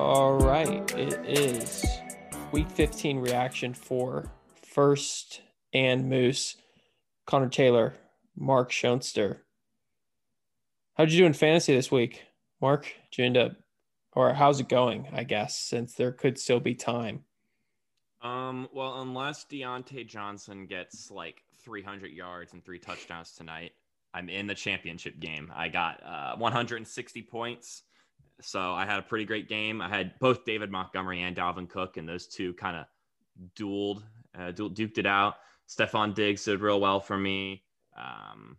All right, it is week 15 reaction for First and Moose, Connor Taylor, Mark Schoenster. How'd you do in fantasy this week, Mark? Did you end up, or how's it going? I guess since there could still be time. Um, well, unless Diontae Johnson gets like 300 yards and three touchdowns tonight, I'm in the championship game. I got uh, 160 points. So I had a pretty great game. I had both David Montgomery and Dalvin Cook, and those two kind of dueled, uh, du- duked it out. Stefon Diggs did real well for me. Um,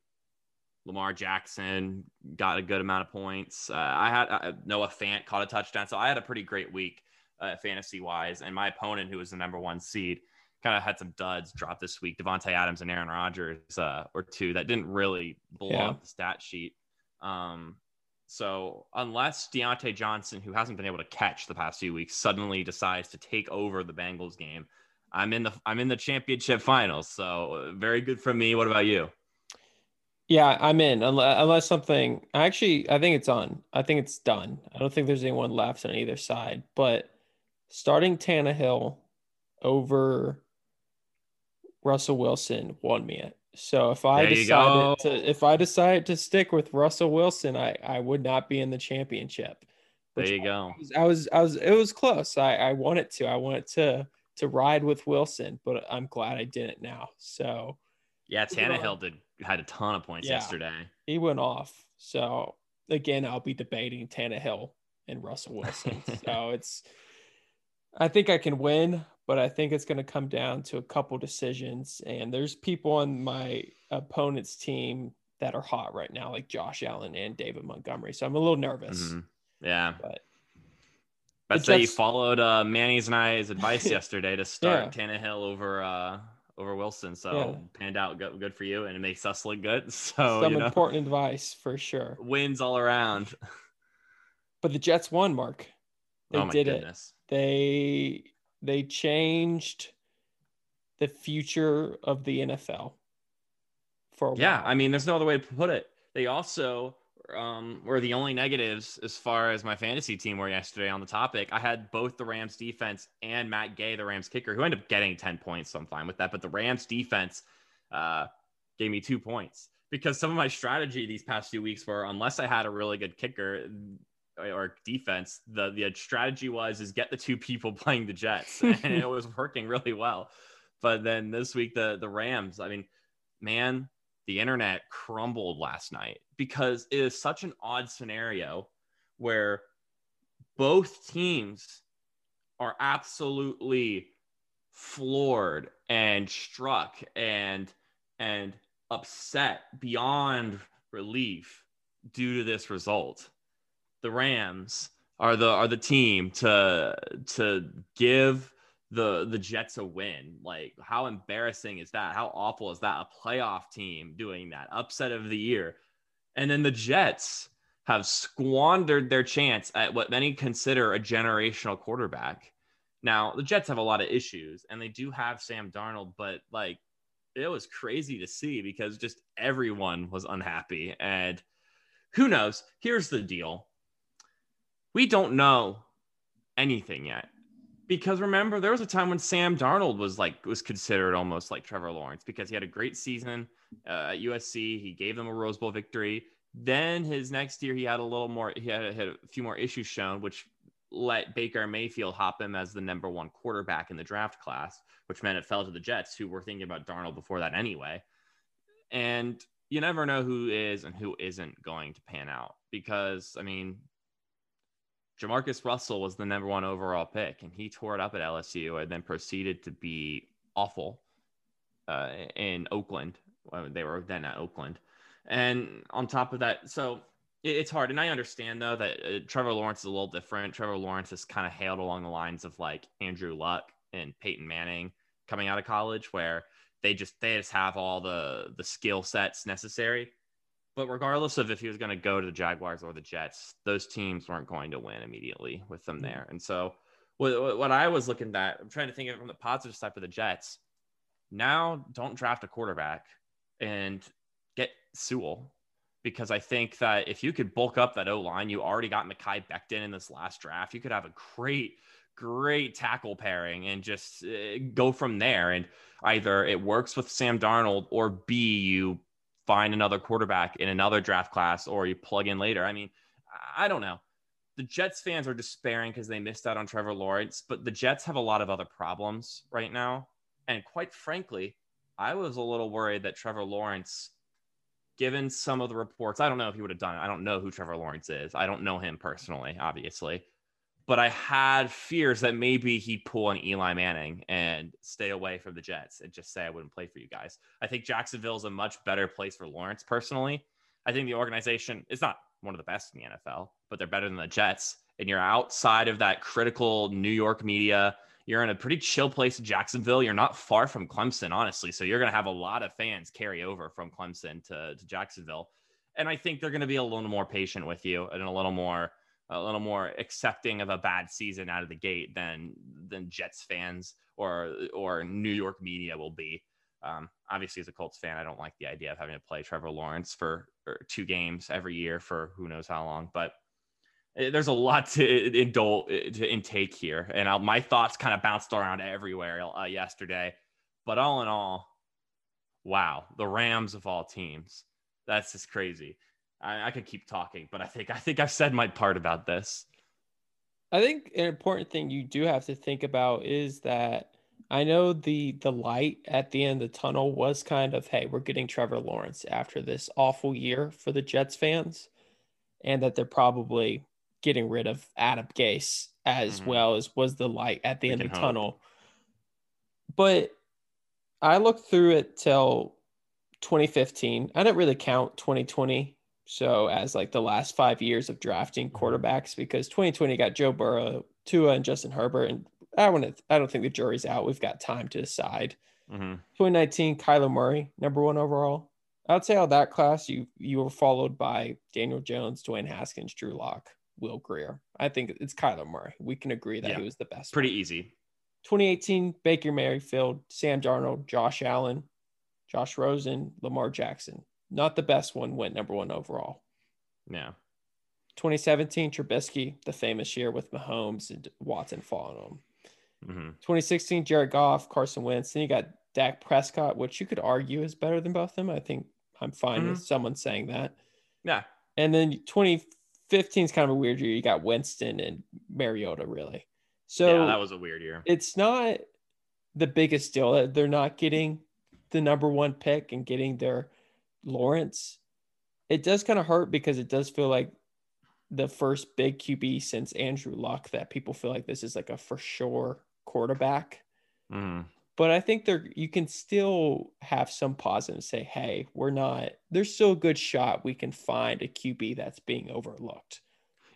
Lamar Jackson got a good amount of points. Uh, I had uh, Noah Fant caught a touchdown. So I had a pretty great week uh, fantasy wise. And my opponent, who was the number one seed, kind of had some duds drop this week. Davante Adams and Aaron Rodgers uh, or two that didn't really blow Yeah. up the stat sheet. Um, so unless Diontae Johnson, who hasn't been able to catch the past few weeks, suddenly decides to take over the Bengals game, I'm in the I'm in the championship finals. So very good for me. What about you? Yeah, I'm in unless, unless something. Actually, I think it's on. I think it's done. I don't think there's anyone left on either side. But starting Tannehill over Russell Wilson won me it. So if I There decided to if I decided to stick with Russell Wilson, I I would not be in the championship. There you go. I was I was it was close. I I wanted to. I wanted to to ride with Wilson, but I'm glad I didn't now. So Yeah. Tannehill did had a ton of points Yeah. yesterday. he went off. So again, I'll be debating Tannehill and Russell Wilson. so it's, I think I can win, but I think it's going to come down to a couple decisions. And there's people on my opponent's team that are hot right now, like Josh Allen and David Montgomery. So I'm a little nervous, Mhm. Yeah, but I'd say you followed uh, Manny's and I's advice yesterday to start Tannehill over uh, over Wilson. So Yeah. panned out good, good for you, and it makes us look good. So some you know, important advice for sure. wins all around. But the Jets won, Mark. They oh did it. goodness. they they changed the future of the NFL for a Yeah, while. I mean, there's no other way to put it. They also um, were the only negatives as far as my fantasy team were yesterday on the topic. I had both the Rams defense and Matt Gay, the Rams kicker, who ended up getting 10 points. So I'm fine with that. But the Rams defense uh, gave me two points because some of my strategy these past few weeks were unless I had a really good kicker or defense, the, the strategy was is get the two people playing the Jets. and it was working really well. But then this week, the the Rams, I mean, man, the internet crumbled last night because it is such an odd scenario where both teams are absolutely floored and struck and and upset beyond relief due to this result. The Rams are the are the team to to give the the Jets a win. Like how embarrassing is that? How awful is that? A playoff team doing that, upset of the year. And then the Jets have squandered their chance at what many consider a generational quarterback. Now, the Jets have a lot of issues and they do have Sam Darnold, but like it was crazy to see because just everyone was unhappy. And who knows? Here's the deal we don't know anything yet because remember there was a time when Sam Darnold was like was considered almost like Trevor Lawrence because he had a great season uh, at USC. He gave them a Rose Bowl victory. Then his next year he had a little more he had, had a few more issues shown, which let Baker Mayfield hop him as the number one quarterback in the draft class, which meant it fell to the Jets, who were thinking about Darnold before that anyway. And you never know who is and who isn't going to pan out because I mean Jamarcus Russell was the number one overall pick, and he tore it up at LSU and then proceeded to be awful uh, in Oakland. They were then at Oakland. And on top of that, so it- it's hard. And I understand, though, that uh, Trevor Lawrence is a little different. Trevor Lawrence is kind of hailed along the lines of like Andrew Luck and Peyton Manning coming out of college, where they just they just have all the the skill sets necessary. But regardless of if he was going to go to the Jaguars or the Jets, those teams weren't going to win immediately with them there. And so, what, what I was looking at, I'm trying to think of it from the positive side for the Jets. Now, don't draft a quarterback and get Sewell because I think that if you could bulk up that O line, you already got Mekhi Becton in this last draft. You could have a great, great tackle pairing and just uh, go from there. And either it works with Sam Darnold or B, you find another quarterback in another draft class or you plug in later. I mean, I don't know. The Jets fans are despairing because they missed out on Trevor Lawrence, but the Jets have a lot of other problems right now. And quite frankly, I was a little worried that Trevor Lawrence given some of the reports, I don't know if he would have done it. I don't know who Trevor Lawrence is. I don't know him personally, obviously. But I had fears that maybe he'd pull an Eli Manning and stay away from the Jets and just say, I wouldn't play for you guys. I think Jacksonville is a much better place for Lawrence personally. I think the organization is not one of the best in the NFL, but they're better than the Jets. And you're outside of that critical New York media you're in a pretty chill place in Jacksonville. You're not far from Clemson, honestly. So you're going to have a lot of fans carry over from Clemson to, to Jacksonville. And I think they're going to be a little more patient with you and a little more a little more accepting of a bad season out of the gate than than Jets fans or or New York media will be. Um, obviously, as a Colts fan, I don't like the idea of having to play Trevor Lawrence for two games every year for who knows how long. But Eh, there's a lot to indulge eh, to intake here, and I'll, my thoughts kind of bounced around everywhere uh, yesterday. But all in all, wow, the Rams of all teams. That's just crazy. I, I could keep talking, but I think I think I've said my part about this. I think an important thing you do have to think about is that I know the the light at the end of the tunnel was kind of, hey, we're getting Trevor Lawrence after this awful year for the Jets fans, and that they're probably getting rid of Adam Gase as mm-hmm. well as was the light at the we end of the hope. tunnel. But I looked through it till 2015. I didn't really count 2020 so as like the last five years of drafting mm-hmm. quarterbacks because 2020 got Joe Burrow, Tua, and Justin Herbert, and I want to. I don't think the jury's out. We've got time to decide. Mm-hmm. 2019, Kyler Murray, number one overall. I'd say out that class, you you were followed by Daniel Jones, Dwayne Haskins, Drew Lock. Will Grier. I think it's Kyler Murray. We can agree that yeah, he was the best. Pretty one. easy. 2018, Baker Mayfield, Sam Darnold, Josh Allen, Josh Rosen, Lamar Jackson. Not the best one, went number one overall. Yeah. 2017, Trubisky, the famous year with Mahomes and Watson following him. Mm-hmm. 2016, Jared Goff, Carson Wentz. Then you got Dak Prescott, which you could argue is better than both of them. I think I'm fine mm-hmm. with someone saying that. Yeah. And then 2015 is kind of a weird year. You got Winston and Mariota, really. So yeah, that was a weird year. It's not the biggest deal. They're not getting the number one pick and getting their Lawrence. It does kind of hurt because it does feel like the first big QB since Andrew Luck that people feel like this is like a for sure quarterback. Mm but I think there you can still have some positive and say, hey, we're not there's still a good shot we can find a QB that's being overlooked.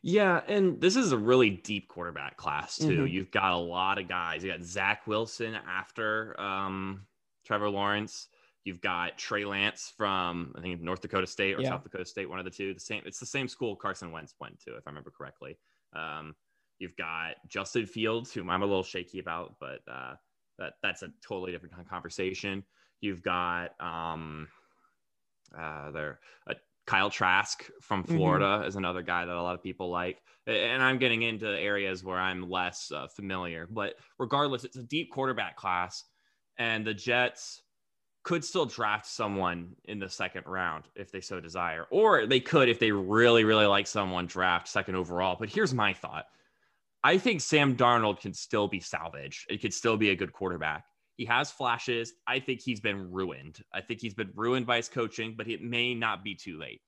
Yeah, and this is a really deep quarterback class too. Mm-hmm. You've got a lot of guys. You got Zach Wilson after um, Trevor Lawrence. You've got Trey Lance from I think North Dakota State or yeah. South Dakota State, one of the two. The same. It's the same school Carson Wentz went to, if I remember correctly. Um, you've got Justin Fields, whom I'm a little shaky about, but uh, that that's a totally different conversation. You've got um, uh, there uh, Kyle Trask from mm-hmm. Florida mm-hmm. is another guy that a lot of people like, and I'm getting into areas where I'm less uh, familiar. But regardless, it's a deep quarterback class, and the Jets could still draft someone in the second round if they so desire, or they could if they really really like someone draft second overall. But here's my thought I think Sam Darnold can still be salvaged. It could still be a good quarterback. He has flashes. I think he's been ruined. I think he's been ruined by his coaching, but it may not be too late.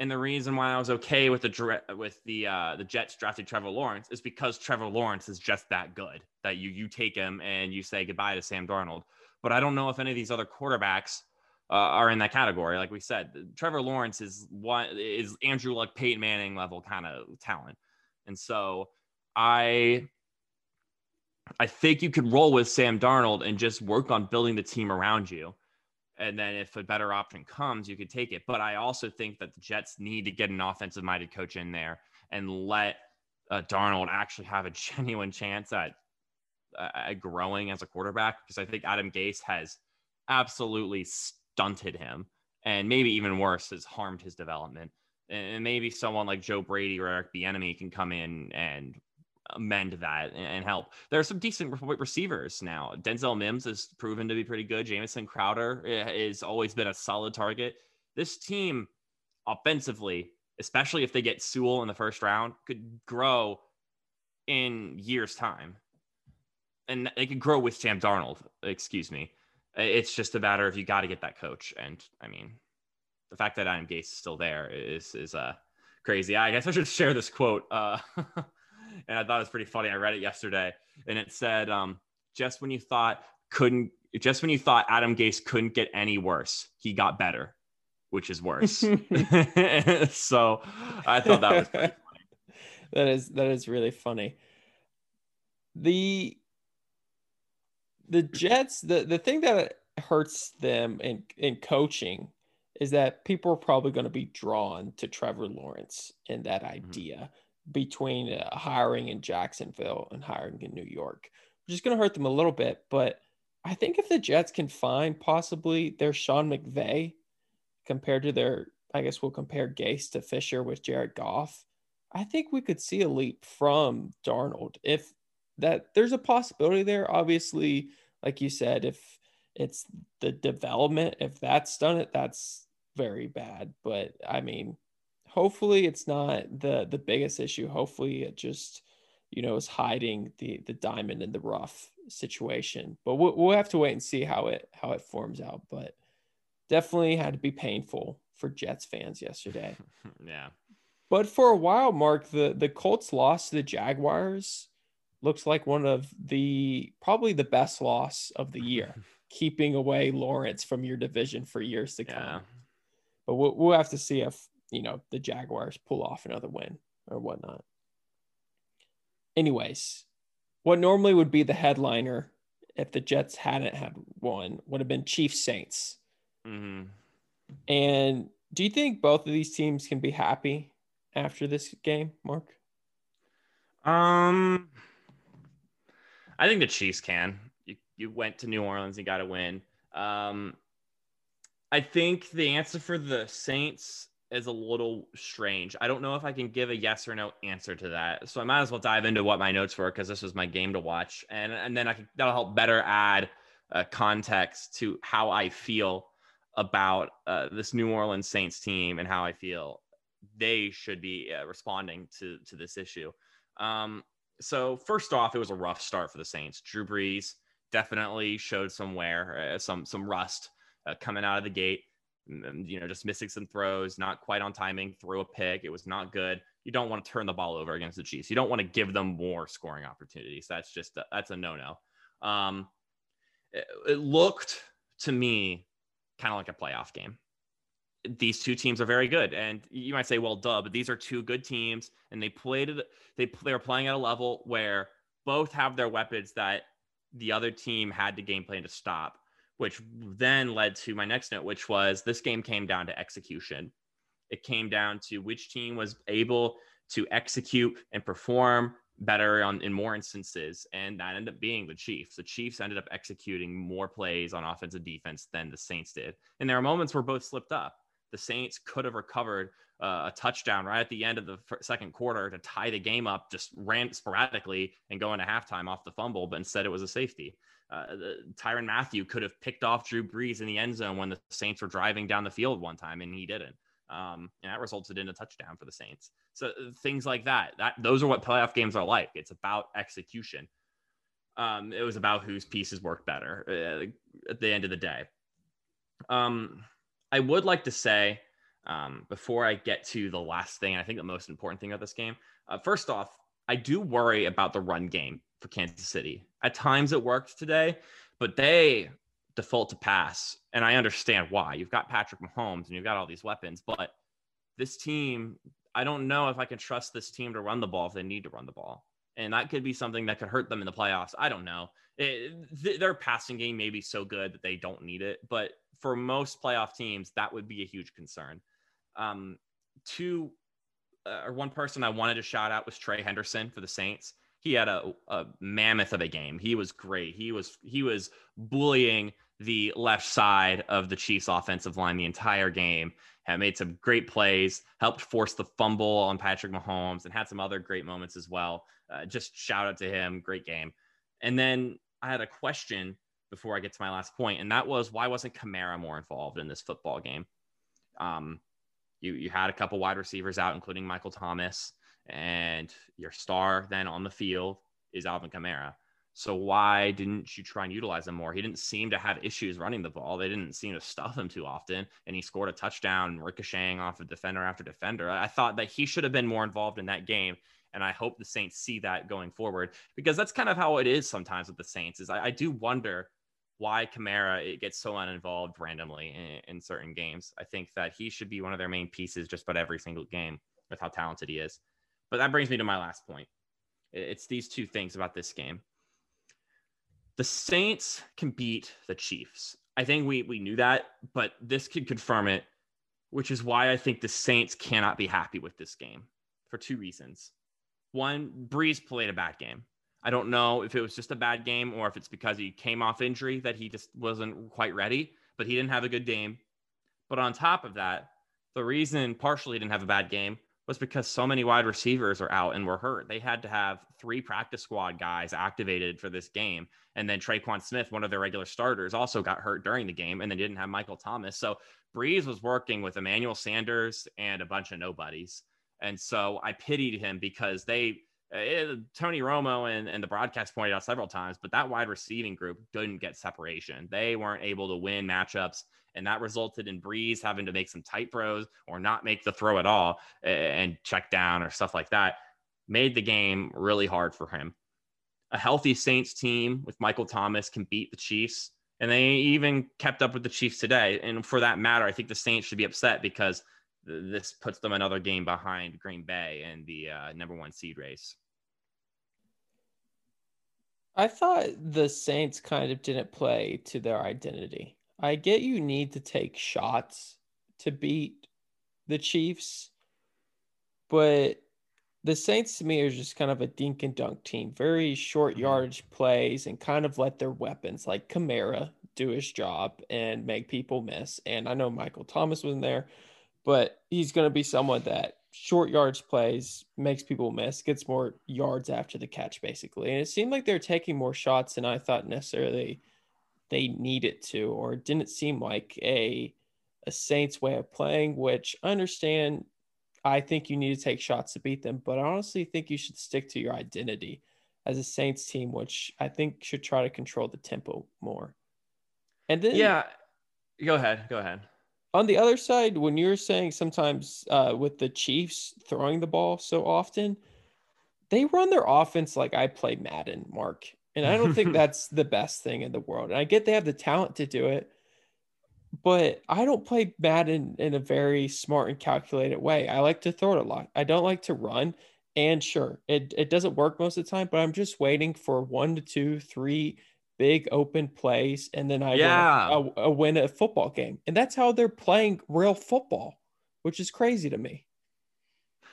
And the reason why I was okay with the with the uh, the Jets drafting Trevor Lawrence is because Trevor Lawrence is just that good that you you take him and you say goodbye to Sam Darnold. But I don't know if any of these other quarterbacks uh, are in that category. Like we said, Trevor Lawrence is one is Andrew Luck, Peyton Manning level kind of talent, and so I I think you could roll with Sam Darnold and just work on building the team around you. And then if a better option comes, you could take it. But I also think that the Jets need to get an offensive minded coach in there and let uh, Darnold actually have a genuine chance at, uh, growing as a quarterback because I think Adam Gase has absolutely stunted him and maybe even worse, has harmed his development. And maybe someone like Joe Brady or Eric Bieniemy can come in and amend that and help. There are some decent receivers now. Denzel Mims has proven to be pretty good. Jamison Crowder eh, has always been a solid target. This team, offensively, especially if they get Sewell in the first round, could grow in years' time. And they could grow with Sam Darnold, excuse me. It's just a matter of you got to get that coach. And I mean, the fact that Adam Gase is still there is is uh crazy. I guess I should share this quote. Uh and I thought it was pretty funny. I read it yesterday, and it said, um, "Just when you thought couldn't, just when you thought Adam Gase couldn't get any worse, he got better, which is worse." so I thought that was funny. that is that is really funny. The the Jets, the the thing that hurts them in in coaching is that people are probably going to be drawn to Trevor Lawrence and that mm-hmm. idea. Mm-hmm between uh, hiring in Jacksonville and hiring in New York, which is going to hurt them a little bit. But I think if the Jets can find possibly their Sean McVay compared to their, I guess we'll compare Gase to Fisher with Jared Goff. I think we could see a leap from Darnold if that there's a possibility there. Obviously, like you said, if it's the development, if that's done it, that's very bad. But I mean, hopefully it's not the the biggest issue. Hopefully it just you know is hiding the the diamond in the rough situation. But we'll, we'll have to wait and see how it how it forms out. But definitely had to be painful for Jets fans yesterday. yeah. But for a while, Mark, the the Colts lost to the Jaguars looks like one of the probably the best loss of the year, keeping away Lawrence from your division for years to come. Yeah. But we'll, we'll have to see if you know, the Jaguars pull off another win or whatnot. Anyways, what normally would be the headliner if the Jets hadn't had one would have been Chiefs Saints. Mm-hmm. And do you think both of these teams can be happy after this game, Mark? Um, I think the Chiefs can. You you went to New Orleans and got a win. Um, I think the answer for the Saints is a little strange. I don't know if I can give a yes or no answer to that. So I might as well dive into what my notes were because this was my game to watch, and and then I can that'll help better add uh, context to how I feel about uh, this New Orleans Saints team and how I feel they should be uh, responding to to this issue. Um, so first off, it was a rough start for the Saints. Drew Brees definitely showed some wear, uh, some some rust uh, coming out of the gate you know, just missing some throws, not quite on timing, threw a pick. It was not good. You don't want to turn the ball over against the Chiefs. You don't want to give them more scoring opportunities. That's just a, that's a no no. Um, it, it looked to me kind of like a playoff game. These two teams are very good, and you might say, "Well, duh," but these are two good teams, and they played. They they are playing at a level where both have their weapons that the other team had to game plan to stop which then led to my next note, which was this game came down to execution. It came down to which team was able to execute and perform better on in more instances, and that ended up being the Chiefs. The Chiefs ended up executing more plays on offensive defense than the Saints did, and there are moments where both slipped up. The Saints could have recovered uh, a touchdown right at the end of the second quarter to tie the game up, just ran sporadically and go into halftime off the fumble, but instead it was a safety uh, Tyrann Mathieu could have picked off Drew Brees in the end zone when the Saints were driving down the field one time, and he didn't. Um, and that resulted in a touchdown for the Saints. So uh, things like that. That those are what playoff games are like. It's about execution. Um, it was about whose pieces work better uh, at the end of the day. Um, I would like to say um, before I get to the last thing, I think the most important thing of this game. Uh, first off, I do worry about the run game for Kansas City. At times it worked today, but they default to pass. And I understand why. You've got Patrick Mahomes and you've got all these weapons, but this team, I don't know if I can trust this team to run the ball if they need to run the ball. And that could be something that could hurt them in the playoffs. I don't know. It, th- their passing game may be so good that they don't need it, but for most playoff teams, that would be a huge concern. Um, two uh, or one person I wanted to shout out was Trey Hendrickson for the Saints. he had a, a mammoth of a game. He was great. He was he was bullying the left side of the Chiefs offensive line the entire game. Had made some great plays, helped force the fumble on Patrick Mahomes, and had some other great moments as well. Uh, just shout out to him. Great game. And then I had a question before I get to my last point, and that was why wasn't Kamara more involved in this football game? Um, you you had a couple wide receivers out, including Michael Thomas, and your star then on the field is Alvin Kamara. So why didn't you try and utilize him more? He didn't seem to have issues running the ball. They didn't seem to stuff him too often, and he scored a touchdown ricocheting off of defender after defender. I thought that he should have been more involved in that game, and I hope the Saints see that going forward because that's kind of how it is sometimes with the Saints. Is I, I do wonder why Kamara it gets so uninvolved randomly in, in certain games. I think that he should be one of their main pieces just about every single game with how talented he is. But that brings me to my last point. It's these two things about this game the Saints can beat the Chiefs. I think we we knew that, but this could confirm it, which is why I think the Saints cannot be happy with this game for two reasons. One, Brees played a bad game. I don't know if it was just a bad game or if it's because he came off injury that he just wasn't quite ready, but he didn't have a good game. But on top of that, the reason partially didn't have a bad game was because so many wide receivers are out and were hurt. They had to have three practice squad guys activated for this game. And then Tre'Quan Smith, one of their regular starters, also got hurt during the game and they didn't have Michael Thomas. So Brees was working with Emmanuel Sanders and a bunch of nobodies. And so I pitied him because they, it, uh, Tony Romo and, and the broadcast pointed out several times, but that wide receiving group didn't get separation. They weren't able to win matchups and that resulted in Brees having to make some tight throws or not make the throw at all and check down or stuff like that. Made the game really hard for him. A healthy Saints team with Michael Thomas can beat the Chiefs, and they even kept up with the Chiefs today. And for that matter, I think the Saints should be upset because this puts them another game behind Green Bay in the uh, number one seed race. I thought the Saints kind of didn't play to their identity. I get you need to take shots to beat the Chiefs, but the Saints to me are just kind of a dink and dunk team, very short mm-hmm. yardage plays and kind of let their weapons like Kamara do his job and make people miss. And I know Michael Thomas was in there, but he's going to be someone that short yards plays, makes people miss, gets more yards after the catch, basically. And it seemed like they're taking more shots than I thought necessarily they needed to, or didn't seem like a a Saints way of playing, which I understand I think you need to take shots to beat them, but I honestly think you should stick to your identity as a Saints team, which I think should try to control the tempo more. And then Yeah. Go ahead. Go ahead. On the other side, when you're saying sometimes uh, with the Chiefs throwing the ball so often, they run their offense like I play Madden, Mark. And I don't think that's the best thing in the world. And I get they have the talent to do it, but I don't play Madden in a very smart and calculated way. I like to throw it a lot. I don't like to run. And sure, it, it doesn't work most of the time, but I'm just waiting for one to two, three big open plays, and then I yeah. win a, a win a football game. And that's how they're playing real football, which is crazy to me.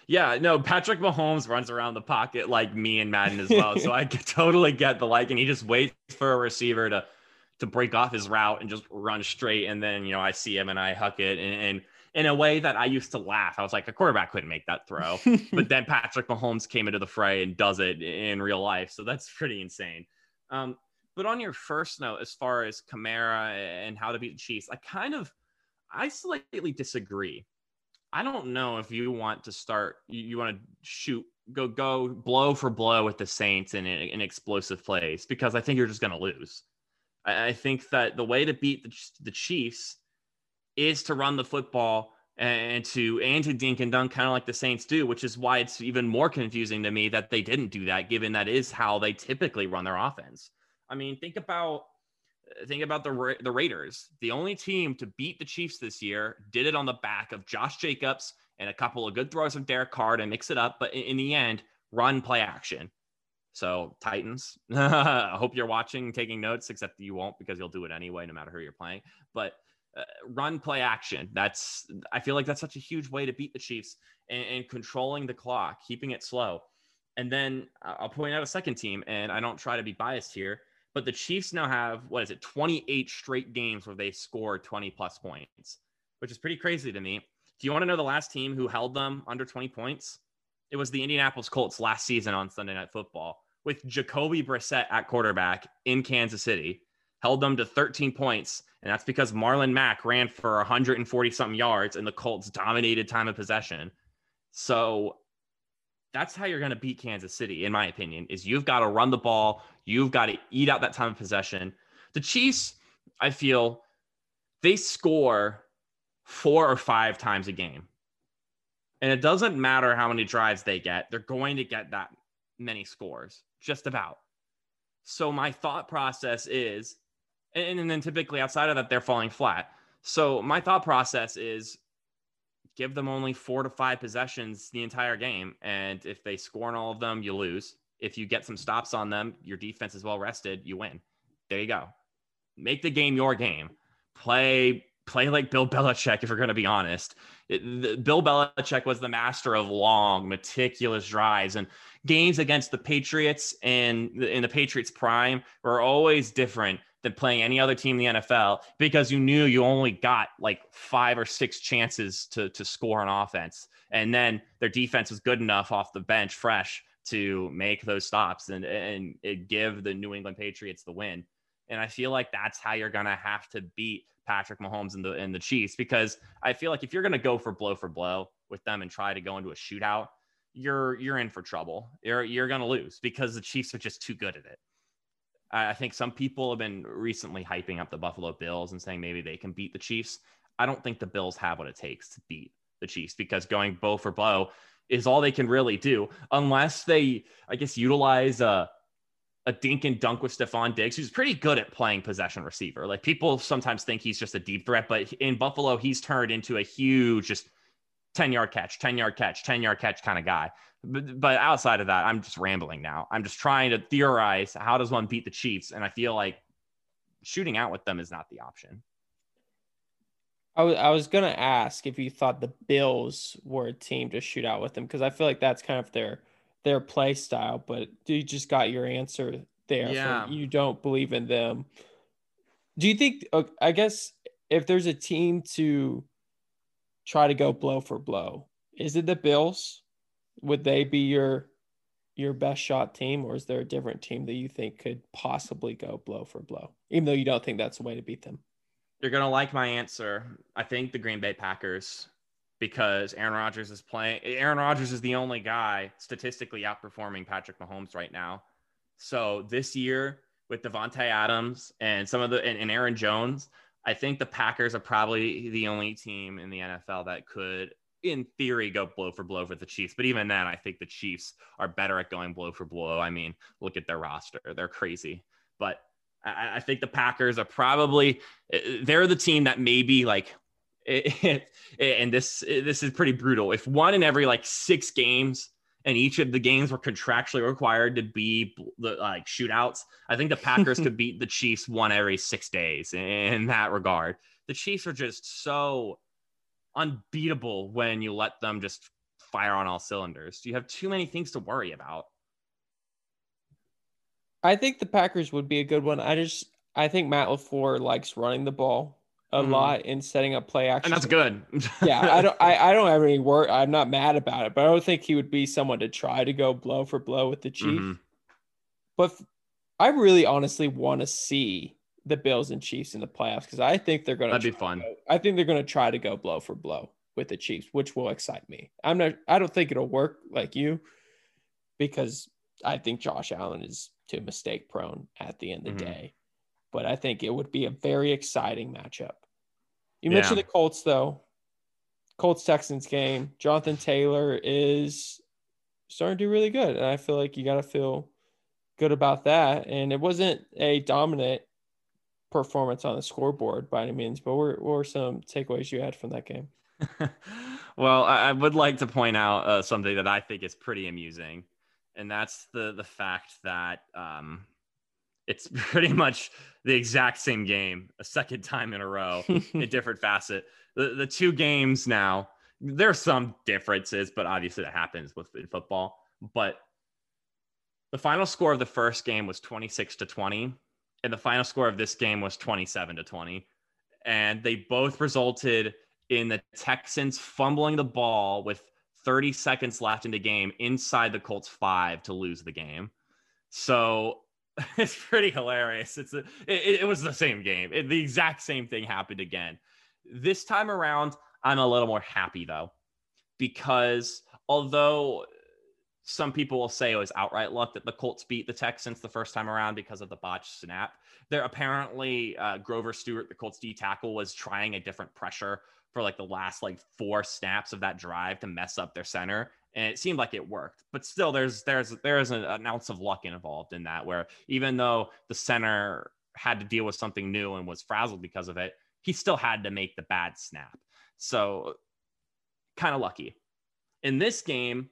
Yeah, no, Patrick Mahomes runs around the pocket like me and Madden as well. so I totally get the like, and he just waits for a receiver to to break off his route and just run straight. And then, you know, I see him and I huck it. And, and in a way that I used to laugh, I was like, a quarterback couldn't make that throw. but then Patrick Mahomes came into the fray and does it in real life. So that's pretty insane. Um, but on your first note, as far as Kamara and how to beat the Chiefs, I kind of, I slightly disagree. I don't know if you want to start, you, you want to shoot, go, go blow for blow with the Saints in, in explosive plays because I think you're just going to lose. I, I, think that the way to beat the, the Chiefs is to run the football and to and to dink and dunk kind of like the Saints do, which is why it's even more confusing to me that they didn't do that, given that is how they typically run their offense. I mean, think about think about the the Raiders. The only team to beat the Chiefs this year did it on the back of Josh Jacobs and a couple of good throws of Derek Carr to mix it up, but in, in the end, run play action. So Titans, I hope you're watching, taking notes, except you won't because you'll do it anyway, no matter who you're playing. But uh, run play action. That's I feel like that's such a huge way to beat the Chiefs and, and controlling the clock, keeping it slow. And then I'll point out a second team, and I don't try to be biased here, but the Chiefs now have what is it, 28 straight games where they score 20 plus points, which is pretty crazy to me. Do you want to know the last team who held them under 20 points? It was the Indianapolis Colts last season on Sunday Night Football with Jacoby Brissett at quarterback in Kansas City, held them to 13 points. And that's because Marlon Mack ran for 140 something yards and the Colts dominated time of possession. So that's how you're going to beat Kansas City, in my opinion, is you've got to run the ball. You've got to eat out that time of possession. The Chiefs, I feel, they score four or five times a game. And it doesn't matter how many drives they get, they're going to get that many scores, just about. So my thought process is, and, and then typically outside of that, they're falling flat. So my thought process is give them only four to five possessions the entire game. And if they score in all of them, you lose. If you get some stops on them, your defense is well rested, you win. There you go. Make the game your game. Play play like Bill Belichick if we're going to be honest. It, the, Bill Belichick was the master of long, meticulous drives and games against the Patriots and in the Patriots prime were always different than playing any other team in the NFL because you knew you only got like five or six chances to to score on offense, and then their defense was good enough off the bench, fresh, to make those stops and and give the New England Patriots the win. And I feel like that's how you're gonna have to beat Patrick Mahomes and the and the Chiefs because I feel like if you're gonna go for blow for blow with them and try to go into a shootout, you're you're in for trouble. You're you're gonna lose because the Chiefs are just too good at it. I think some people have been recently hyping up the Buffalo Bills and saying maybe they can beat the Chiefs. I don't think the Bills have what it takes to beat the Chiefs because going blow for blow is all they can really do, unless they, I guess, utilize a, a dink and dunk with Stefon Diggs, who's pretty good at playing possession receiver. Like people sometimes think he's just a deep threat, but in Buffalo, he's turned into a huge, just 10 yard catch, 10 yard catch, 10 yard catch kind of guy. But, but outside of that, I'm just rambling now. I'm just trying to theorize how does one beat the Chiefs? And I feel like shooting out with them is not the option. I was I was gonna ask if you thought the Bills were a team to shoot out with them because I feel like that's kind of their their play style. But you just got your answer there. Yeah. you don't believe in them. Do you think? I guess if there's a team to try to go blow for blow, is it the Bills? would they be your your best shot team, or is there a different team that you think could possibly go blow for blow, even though you don't think that's the way to beat them? You're gonna like my answer. I think the Green Bay Packers because Aaron Rodgers is playing. Aaron Rodgers is the only guy statistically outperforming Patrick Mahomes right now. So this year with Davante Adams and some of the and, and Aaron Jones, I think the Packers are probably the only team in the NFL that could in theory, go blow for blow for the Chiefs. But even then, I think the Chiefs are better at going blow for blow. I mean, look at their roster; they're crazy. But I, I think the Packers are probably eh, they're the team that maybe like. Eh, eh, and this this is pretty brutal. If one in every like six games, and each of the games were contractually required to be like shootouts, I think the Packers could beat the Chiefs one every six days. In that regard, the Chiefs are just so unbeatable when you let them just fire on all cylinders. You have too many things to worry about. I think the Packers would be a good one. I just I think Matt LaFleur likes running the ball a mm-hmm. lot in setting up play action. And that's good. yeah, I don't I, I don't have any work. I'm not mad about it, but I don't think he would be someone to try to go blow for blow with the Chief. Mm-hmm. But I really honestly want to see the Bills and Chiefs in the playoffs because I think they're going to. That'd be fun. Go, I think they're going to try to go blow for blow with the Chiefs, which will excite me. I'm not. I don't think it'll work like you because I think Josh Allen is too mistake prone at the end of the mm-hmm. day. But I think it would be a very exciting matchup. You yeah. mentioned the Colts though. Colts Texans game. Jonathan Taylor is starting to do really good, and I feel like you got to feel good about that. And it wasn't a dominant performance on the scoreboard by any means, but what were, some takeaways you had from that game? well, I, I, would like to point out uh, something that I think is pretty amusing, and that's the the fact that um, it's pretty much the exact same game a second time in a row, a different facet. The the two games now, there's some differences, but obviously that happens with football. But The final score of the first game was 26 to 20, and the final score of this game was 27 to 20. And they both resulted in the Texans fumbling the ball with 30 seconds left in the game inside the Colts five to lose the game. So it's pretty hilarious. It's a, it, it was the same game. It, the exact same thing happened again. This time around, I'm a little more happy though, because although some people will say it was outright luck that the Colts beat the Texans the first time around because of the botched snap. There apparently uh, Grover Stewart, the Colts D tackle, was trying a different pressure for like the last like four snaps of that drive to mess up their center and it seemed like it worked but still there's there's there's an, an ounce of luck involved in that where even though the center had to deal with something new and was frazzled because of it he still had to make the bad snap. So kind of lucky. In this game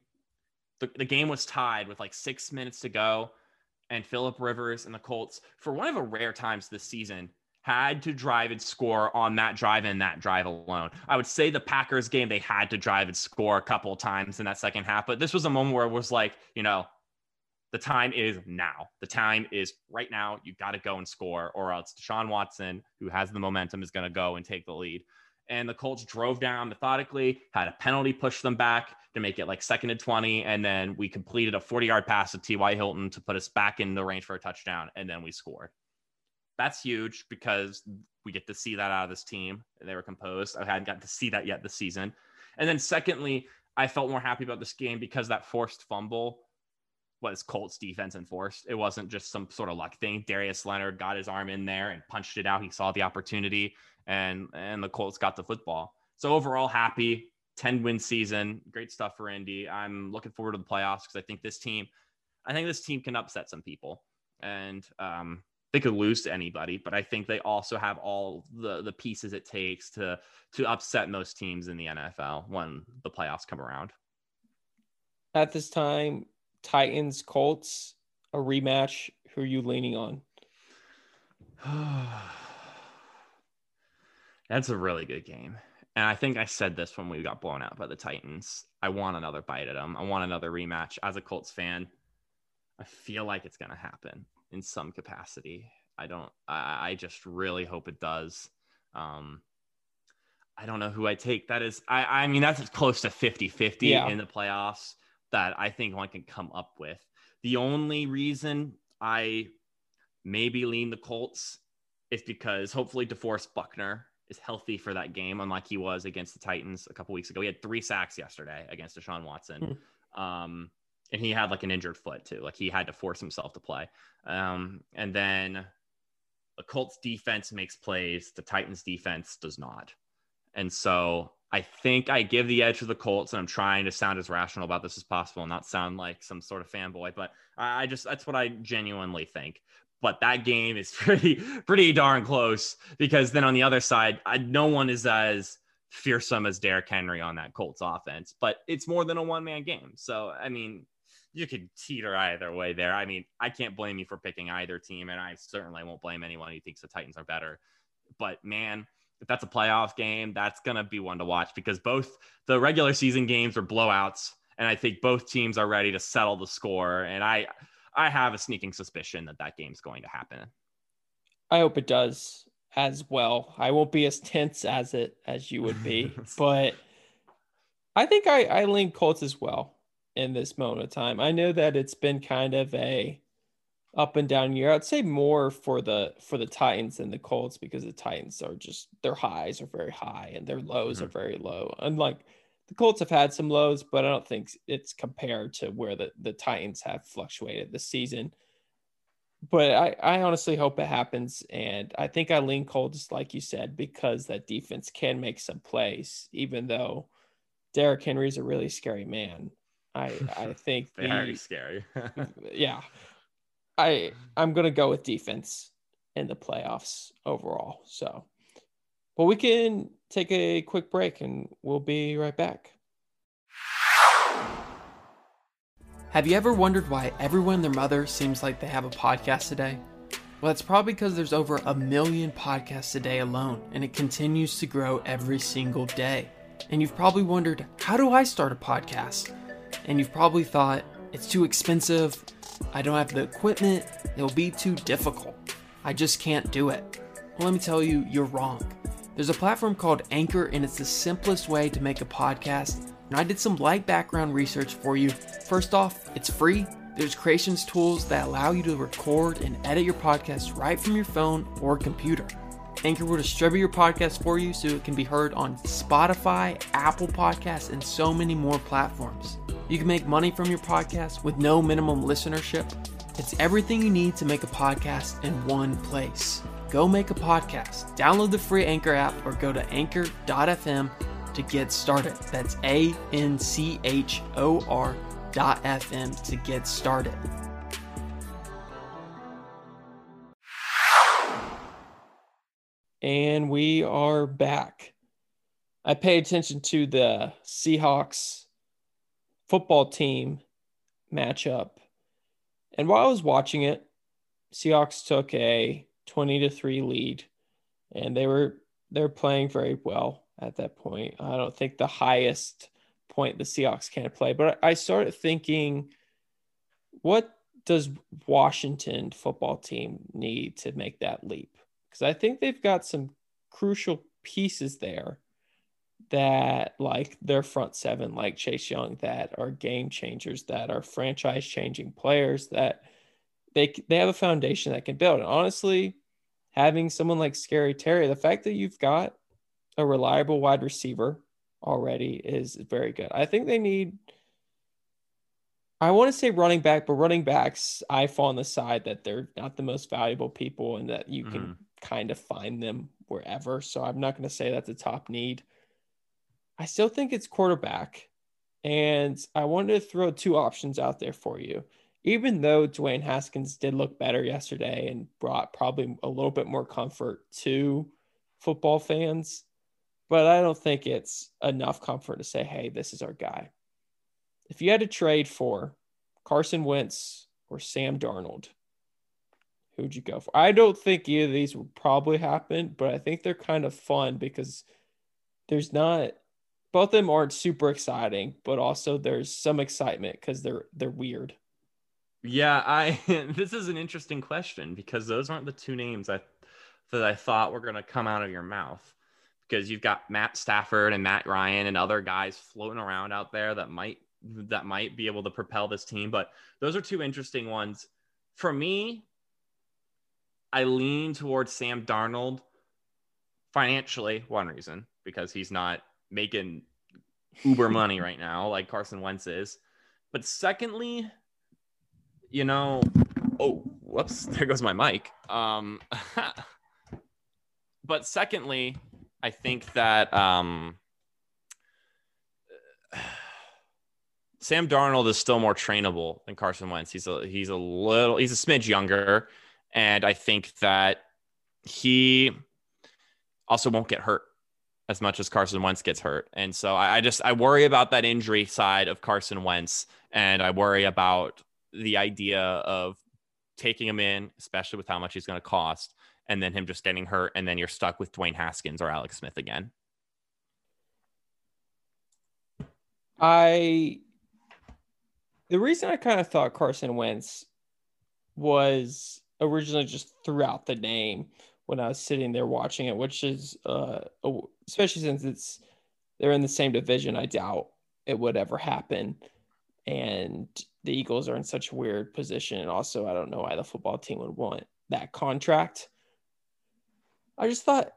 the, the game was tied with like six minutes to go and philip rivers and the colts for one of the rare times this season had to drive and score on that drive and that drive alone. I would say the Packers game, they had to drive and score a couple times in that second half, but this was a moment where it was like, you know, the time is now. The time is right now. You got to go and score, or else Deshaun Watson, who has the momentum, is going to go and take the lead. And the Colts drove down methodically, had a penalty push them back to make it like second and 20. And then we completed a 40 yard pass to T.Y. Hilton to put us back in the range for a touchdown. And then we scored that's huge because we get to see that out of this team. They were composed. I hadn't gotten to see that yet this season. And then secondly, I felt more happy about this game because that forced fumble was Colts defense enforced. It wasn't just some sort of luck thing. Darius Leonard got his arm in there and punched it out. He saw the opportunity and and the Colts got the football. So overall happy 10 win season. Great stuff for Indy. I'm looking forward to the playoffs because I think this team I think this team can upset some people. And um, they could lose to anybody, but I think they also have all the the pieces it takes to to upset most teams in the NFL when the playoffs come around. At this time, Titans Colts a rematch. Who are you leaning on? That's a really good game. And I think I said this when we got blown out by the Titans. I want another bite at them. I want another rematch. As a Colts fan, I feel like it's going to happen in some capacity. I don't. I, I just really hope it does. Um, I don't know who I take. That is, I, I mean, that's close to 50 50 yeah. in the playoffs that I think one can come up with. The only reason I maybe lean the Colts is because hopefully DeForest Buckner is healthy for that game, unlike he was against the Titans a couple weeks ago. He had three sacks yesterday against Deshaun Watson. Mm. Um, and he had like an injured foot too. Like he had to force himself to play. Um, and then the Colts defense makes plays, the Titans defense does not. And so I think I give the edge to the Colts, and I'm trying to sound as rational about this as possible and not sound like some sort of fanboy, but I just that's what I genuinely think. But that game is pretty pretty darn close because then on the other side, I, no one is as fearsome as Derrick Henry on that Colts offense, but it's more than a one man game. So I mean, you could teeter either way there. I mean, I can't blame you for picking either team, and I certainly won't blame anyone who thinks the Titans are better. But man, if that's a playoff game, that's gonna be one to watch because both the regular season games are blowouts, and I think both teams are ready to settle the score. And I, I have a sneaking suspicion that that game's going to happen. I hope it does as well. I won't be as tense as it as you would be, but I think I I lean Colts as well in this moment of time. I know that it's been kind of a up and down year. I'd say more for the for the Titans than the Colts because the Titans are just their highs are very high and their lows mm-hmm. are very low. Unlike the Colts have had some lows, but I don't think it's compared to where the, the Titans have fluctuated this season. But I, I honestly hope it happens. And I think I lean Colts, like you said, because that defense can make some plays, even though Derrick Henry is a really scary man. I I think very the, scary. yeah, I I'm gonna go with defense in the playoffs overall. So, but we can take a quick break and we'll be right back. Have you ever wondered why everyone and their mother seems like they have a podcast today? Well, that's probably because there's over a million podcasts a day alone, and it continues to grow every single day. And you've probably wondered, how do I start a podcast? And you've probably thought it's too expensive, I don't have the equipment, it'll be too difficult. I just can't do it. Well, let me tell you, you're wrong. There's a platform called Anchor, and it's the simplest way to make a podcast. And I did some light background research for you. First off, it's free. There's creations tools that allow you to record and edit your podcast right from your phone or computer. Anchor will distribute your podcast for you so it can be heard on Spotify, Apple Podcasts, and so many more platforms. You can make money from your podcast with no minimum listenership. It's everything you need to make a podcast in one place. Go make a podcast. Download the free Anchor app or go to anchor.fm to get started. That's A N C H O R dot FM to get started. And we are back. I pay attention to the Seahawks football team matchup. And while I was watching it, Seahawks took a 20 to 3 lead and they were they're playing very well at that point. I don't think the highest point the Seahawks can play, but I started thinking what does Washington football team need to make that leap? Because I think they've got some crucial pieces there that like their front seven like Chase Young that are game changers that are franchise changing players that they they have a foundation that can build. And honestly, having someone like Scary Terry, the fact that you've got a reliable wide receiver already is very good. I think they need I want to say running back, but running backs, I fall on the side that they're not the most valuable people and that you can mm-hmm. kind of find them wherever. So I'm not going to say that's a top need. I still think it's quarterback. And I wanted to throw two options out there for you. Even though Dwayne Haskins did look better yesterday and brought probably a little bit more comfort to football fans, but I don't think it's enough comfort to say, hey, this is our guy. If you had to trade for Carson Wentz or Sam Darnold, who'd you go for? I don't think either of these would probably happen, but I think they're kind of fun because there's not both of them aren't super exciting, but also there's some excitement because they're they're weird. Yeah, I this is an interesting question because those aren't the two names I that I thought were gonna come out of your mouth. Because you've got Matt Stafford and Matt Ryan and other guys floating around out there that might that might be able to propel this team. But those are two interesting ones. For me, I lean towards Sam Darnold financially, one reason, because he's not making uber money right now, like Carson Wentz is. But secondly, you know, oh, whoops, there goes my mic. Um, but secondly, I think that um, Sam Darnold is still more trainable than Carson Wentz. He's a he's a little he's a smidge younger, and I think that he also won't get hurt as much as Carson Wentz gets hurt. And so I, I, just I worry about that injury side of Carson Wentz, and I worry about the idea of taking him in, especially with how much he's going to cost, and then him just getting hurt, and then you're stuck with Dwayne Haskins or Alex Smith again. I the reason I kind of thought Carson Wentz was originally just throughout the name when I was sitting there watching it, which is uh, especially since it's they're in the same division. I doubt it would ever happen, and the Eagles are in such a weird position. And also, I don't know why the football team would want that contract. I just thought,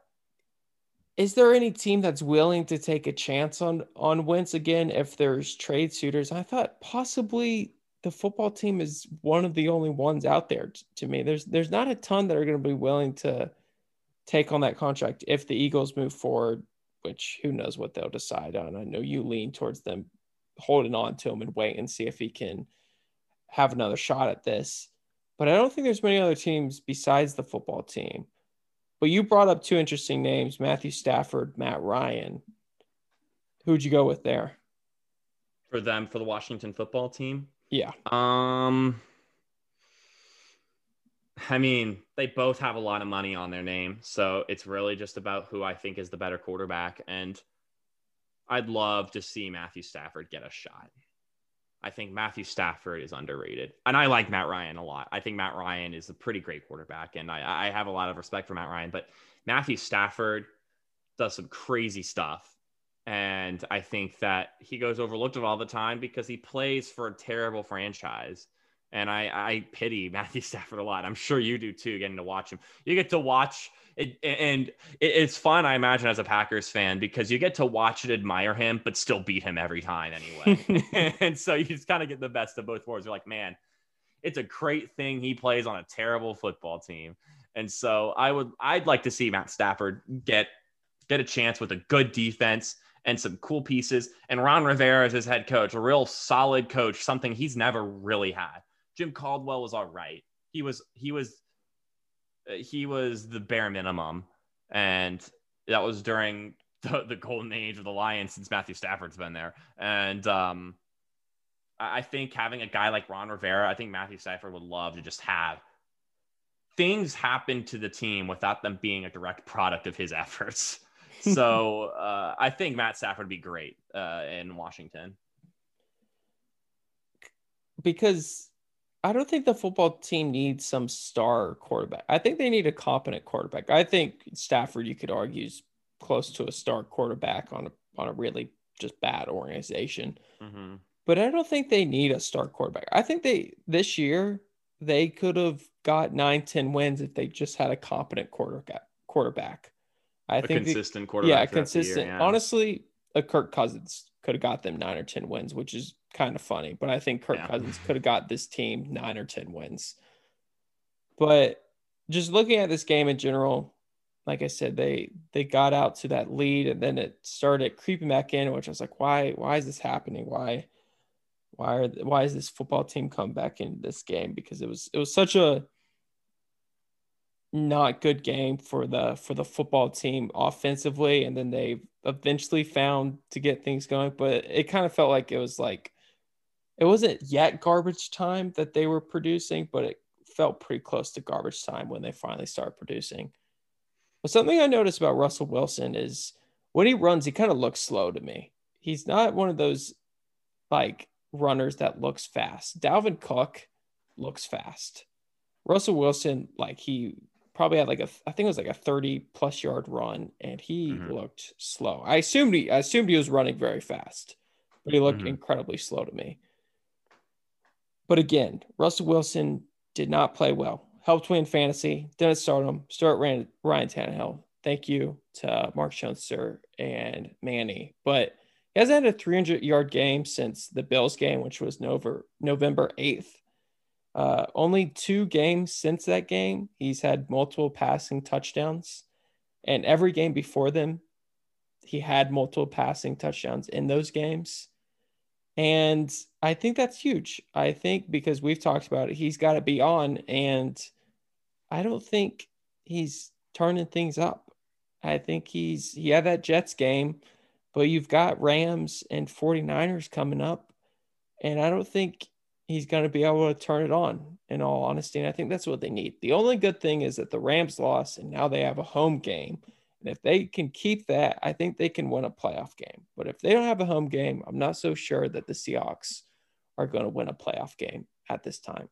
is there any team that's willing to take a chance on on Wentz again if there's trade suitors? I thought possibly the football team is one of the only ones out there to me. There's there's not a ton that are going to be willing to take on that contract if the Eagles move forward, which who knows what they'll decide on. I know you lean towards them holding on to him and wait and see if he can have another shot at this. But I don't think there's many other teams besides the football team. But you brought up two interesting names, Matthew Stafford, Matt Ryan. Who'd you go with there? For them, for the Washington football team? Yeah. Um I mean, they both have a lot of money on their name. So it's really just about who I think is the better quarterback. And I'd love to see Matthew Stafford get a shot. I think Matthew Stafford is underrated. And I like Matt Ryan a lot. I think Matt Ryan is a pretty great quarterback. And I, I have a lot of respect for Matt Ryan. But Matthew Stafford does some crazy stuff. And I think that he goes overlooked all the time because he plays for a terrible franchise. And I, I pity Matthew Stafford a lot. I'm sure you do too, getting to watch him. You get to watch it, and it's fun, I imagine, as a Packers fan, because you get to watch and admire him, but still beat him every time anyway. and so you just kind of get the best of both worlds. You're like, man, it's a great thing he plays on a terrible football team. And so I would, I'd like to see Matt Stafford get get a chance with a good defense and some cool pieces. And Ron Rivera is his head coach, a real solid coach, something he's never really had. Jim Caldwell was all right. He was he was he was the bare minimum, and that was during the, the golden age of the Lions since Matthew Stafford's been there. And um, I think having a guy like Ron Rivera, I think Matthew Stafford would love to just have things happen to the team without them being a direct product of his efforts. So uh, I think Matt Stafford would be great uh, in Washington. Because I don't think the football team needs some star quarterback. I think they need a competent quarterback. I think Stafford, you could argue, is close to a star quarterback on a on a really just bad organization. Mm-hmm. But I don't think they need a star quarterback. I think they this year they could have got nine, 10 wins if they just had a competent quarterback quarterback. I a think consistent they, quarterback. Yeah, consistent. Year, yeah. Honestly, a Kirk Cousins could have got them nine or ten wins, which is kind of funny. But I think Kirk yeah. Cousins could have got this team nine or 10 wins. But just looking at this game in general, like I said, they they got out to that lead and then it started creeping back in, which I was like, why why is this happening? Why why are why is this football team come back in this game? Because it was it was such a not good game for the for the football team offensively and then they eventually found to get things going but it kind of felt like it was like it wasn't yet garbage time that they were producing, but it felt pretty close to garbage time when they finally started producing. But something I noticed about Russell Wilson is when he runs, he kind of looks slow to me. He's not one of those like runners that looks fast. Dalvin Cook looks fast. Russell Wilson, like he probably had like a I think it was like a 30 plus yard run and he mm-hmm. looked slow. I assumed he I assumed he was running very fast, but he looked mm-hmm. incredibly slow to me. But again, Russell Wilson did not play well. Helped win fantasy. Didn't start him. Start Ryan, Ryan Tannehill. Thank you to Mark Schoenster and Manny. But he hasn't had a 300 yard game since the Bills game, which was November November 8th. Uh, only two games since that game, he's had multiple passing touchdowns. And every game before them, he had multiple passing touchdowns in those games. And I think that's huge. I think because we've talked about it, he's got to be on. And I don't think he's turning things up. I think he's, he had that Jets game, but you've got Rams and 49ers coming up. And I don't think he's going to be able to turn it on, in all honesty. And I think that's what they need. The only good thing is that the Rams lost and now they have a home game. And if they can keep that, I think they can win a playoff game. But if they don't have a home game, I'm not so sure that the Seahawks are going to win a playoff game at this time.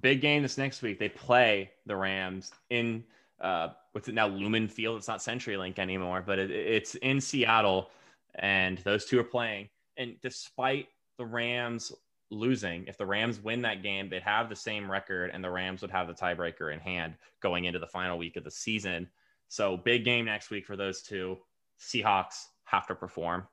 Big game this next week. They play the Rams in uh, what's it now Lumen Field. It's not CenturyLink anymore, but it, it's in Seattle, and those two are playing. And despite the Rams losing, if the Rams win that game, they'd have the same record, and the Rams would have the tiebreaker in hand going into the final week of the season. So big game next week for those two. Seahawks have to perform.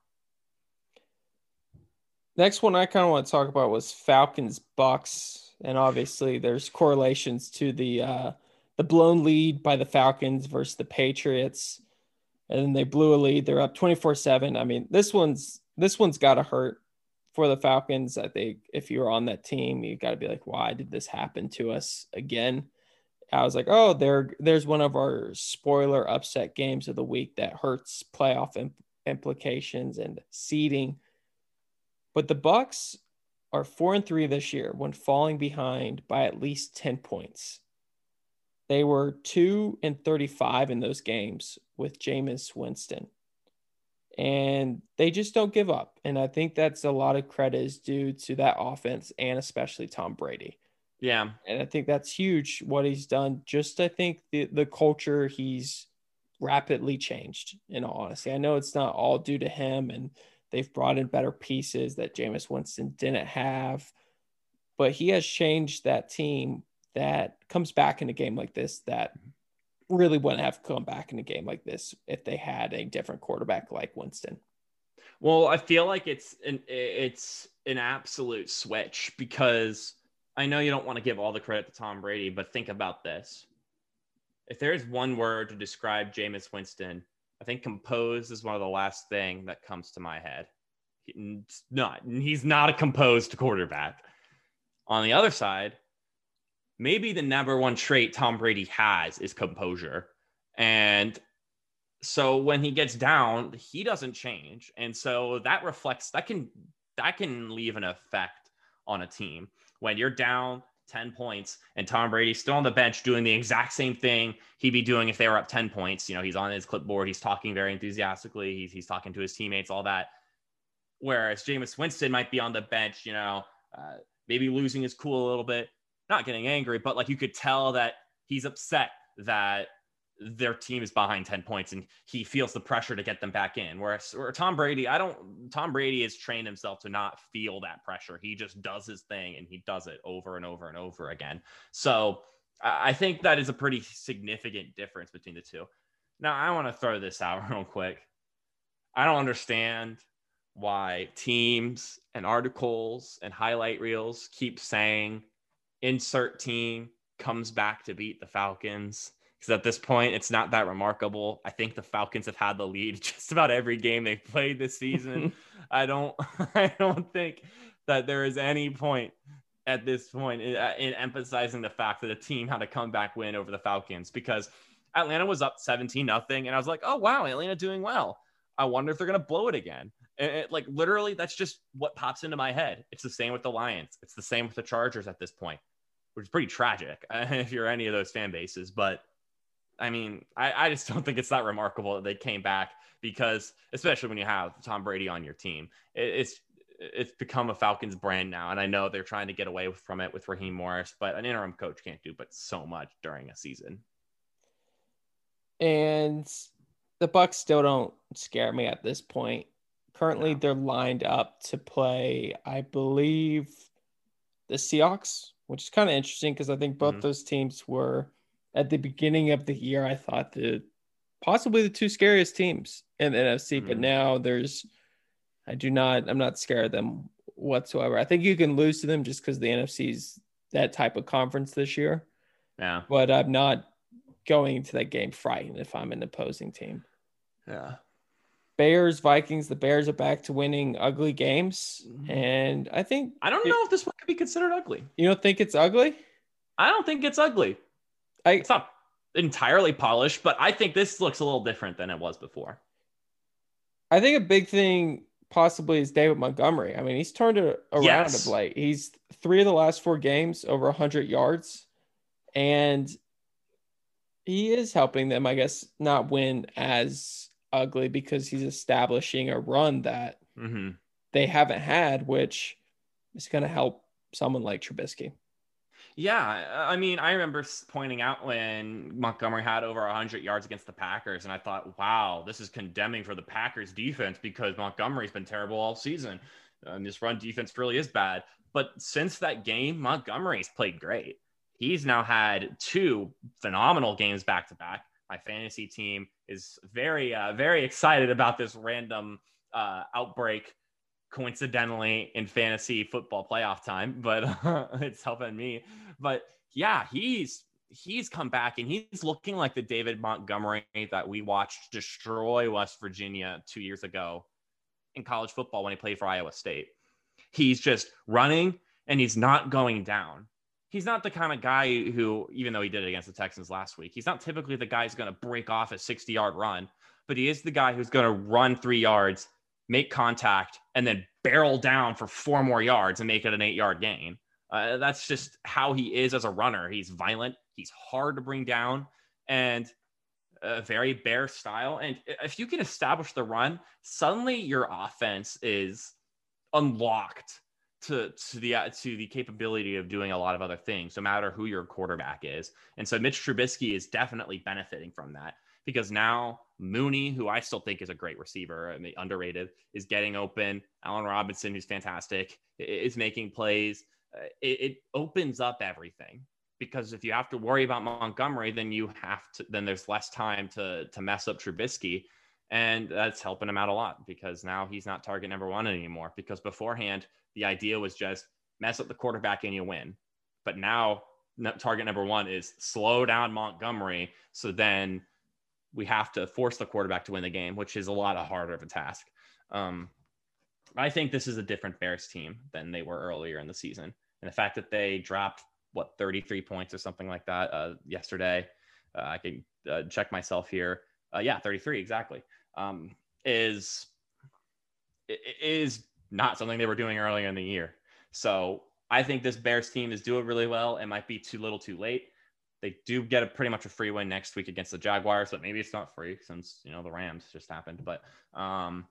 Next one I kind of want to talk about was Falcons Bucks, and obviously there's correlations to the uh, the blown lead by the Falcons versus the Patriots, and then they blew a lead. They're up twenty four seven. I mean this one's this one's got to hurt for the Falcons. I think if you're on that team, you got to be like, why did this happen to us again? I was like, oh, there, there's one of our spoiler upset games of the week that hurts playoff imp- implications and seeding. But the Bucks are four and three this year when falling behind by at least 10 points. They were two and 35 in those games with Jameis Winston. And they just don't give up. And I think that's a lot of credit is due to that offense and especially Tom Brady. Yeah. And I think that's huge what he's done. Just I think the the culture he's rapidly changed in all honesty. I know it's not all due to him and they've brought in better pieces that Jameis Winston didn't have, but he has changed that team that comes back in a game like this that mm-hmm. Really wouldn't have come back in a game like this if they had a different quarterback like Winston. Well, I feel like it's an it's an absolute switch because I know you don't want to give all the credit to Tom Brady, but think about this. If there's one word to describe Jameis Winston, I think composed is one of the last thing that comes to my head. He's not he's not a composed quarterback. On the other side, maybe the number one trait Tom Brady has is composure. And so when he gets down, he doesn't change. And so that reflects that can that can leave an effect on a team. When you're down 10 points and Tom Brady's still on the bench doing the exact same thing he'd be doing if they were up 10 points. You know, he's on his clipboard, he's talking very enthusiastically, he's, he's talking to his teammates, all that. Whereas Jameis Winston might be on the bench, you know, uh, maybe losing his cool a little bit, not getting angry, but like you could tell that he's upset that their team is behind 10 points and he feels the pressure to get them back in. Whereas or Tom Brady, I don't Tom Brady has trained himself to not feel that pressure. He just does his thing and he does it over and over and over again. So I think that is a pretty significant difference between the two. Now I want to throw this out real quick. I don't understand why teams and articles and highlight reels keep saying insert team comes back to beat the Falcons. Because at this point, it's not that remarkable. I think the Falcons have had the lead just about every game they've played this season. I don't, I don't think that there is any point at this point in, uh, in, emphasizing the fact that a team had a comeback win over the Falcons because Atlanta was up 17 nothing, and I was like, oh wow, Atlanta doing well. I wonder if they're gonna blow it again. And it, like literally, that's just what pops into my head. It's the same with the Lions. It's the same with the Chargers at this point which is pretty tragic if you're any of those fan bases. But I mean, I, I just don't think it's that remarkable that they came back because, especially when you have Tom Brady on your team, it, it's it's become a Falcons brand now, and I know they're trying to get away from it with Raheem Morris, but an interim coach can't do but so much during a season. And the Bucks still don't scare me at this point. Currently, no. they're lined up to play, I believe, the Seahawks which is kind of interesting because I think both mm-hmm. those teams were at the beginning of the year. I thought the possibly the two scariest teams in the NFC, mm-hmm. but now there's I do not I'm not scared of them whatsoever. I think you can lose to them just because the NFC's that type of conference this year. Yeah, but I'm not going to that game frightened if I'm an opposing team. Yeah. Bears, Vikings, the Bears are back to winning ugly games. Mm-hmm. And I think I don't it, know if this one could be considered ugly. You don't think it's ugly? I don't think it's ugly. I, it's not entirely polished, but I think this looks a little different than it was before. I think a big thing possibly is David Montgomery. I mean, he's turned it around yes. of late. He's three of the last four games over 100 yards. And he is helping them, I guess, not win as ugly because he's establishing a run that mm-hmm. they haven't had, which is going to help someone like Trubisky. Yeah, I mean, I remember pointing out when Montgomery had over 100 yards against the Packers, and I thought, wow, this is condemning for the Packers defense because Montgomery's been terrible all season. And this run defense really is bad. But since that game, Montgomery's played great. He's now had two phenomenal games back to back my fantasy team is very, uh, very excited about this random uh, outbreak coincidentally in fantasy football playoff time, but uh, it's helping me. But yeah, he's he's come back and he's looking like the David Montgomery that we watched destroy West Virginia two years ago in college football when he played for Iowa State. He's just running and he's not going down he's not the kind of guy who, even though he did it against the Texans last week, he's not typically the guy who's going to break off a 60 yard run, but he is the guy who's going to run three yards, make contact, and then barrel down for four more yards and make it an eight yard gain. Uh, that's just how he is as a runner. He's violent, he's hard to bring down. And a very bear style. And if you can establish the run, suddenly your offense is unlocked to to the to the capability of doing a lot of other things, no matter who your quarterback is. And so Mitch Trubisky is definitely benefiting from that because now Mooney, who I still think is a great receiver, I mean, underrated, is getting open. Allen Robinson, who's fantastic, is making plays. Uh, it, it opens up everything because if you have to worry about Montgomery, then you have to. Then there's less time to to mess up Trubisky, and that's helping him out a lot because now he's not target number one anymore. Because beforehand, the idea was just mess up the quarterback and you win, but now target number one is slow down Montgomery. So then we have to force the quarterback to win the game, which is a lot harder of a task. Um, I think this is a different Bears team than they were earlier in the season. And the fact that they dropped what 33 points or something like that uh, yesterday, uh, I can uh, check myself here. Uh, yeah, 33 exactly. Um, is is not something they were doing earlier in the year. So I think this Bears team is doing really well. It might be too little, too late. They do get a pretty much a free win next week against the Jaguars, but maybe it's not free since you know the Rams just happened. But um,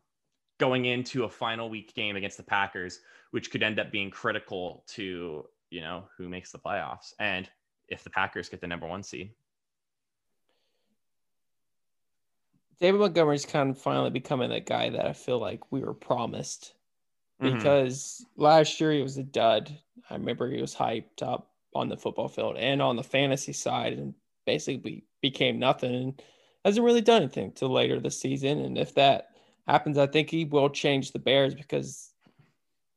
going into a final week game against the Packers, which could end up being critical to you know who makes the playoffs, and if the Packers get the number one seed. David Montgomery's kind of finally becoming that guy that I feel like we were promised mm-hmm. because last year he was a dud. I remember he was hyped up on the football field and on the fantasy side and basically became nothing and hasn't really done anything till later this season. And if that happens, I think he will change the Bears because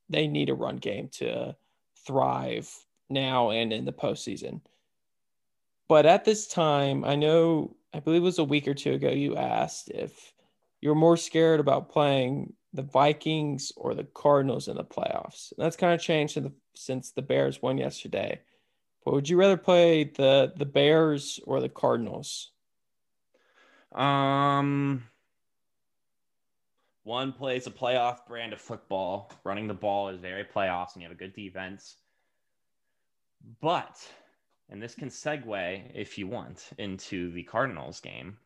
they need a run game to thrive now and in the postseason. But at this time, I know, I believe it was a week or two ago, you asked if you're more scared about playing the Vikings or the Cardinals in the playoffs. And that's kind of changed the, since the Bears won yesterday. But would you rather play the the Bears or the Cardinals? Um, one plays a playoff brand of football. Running the ball is very playoffs, and you have a good defense. But, and this can segue, if you want, into the Cardinals game.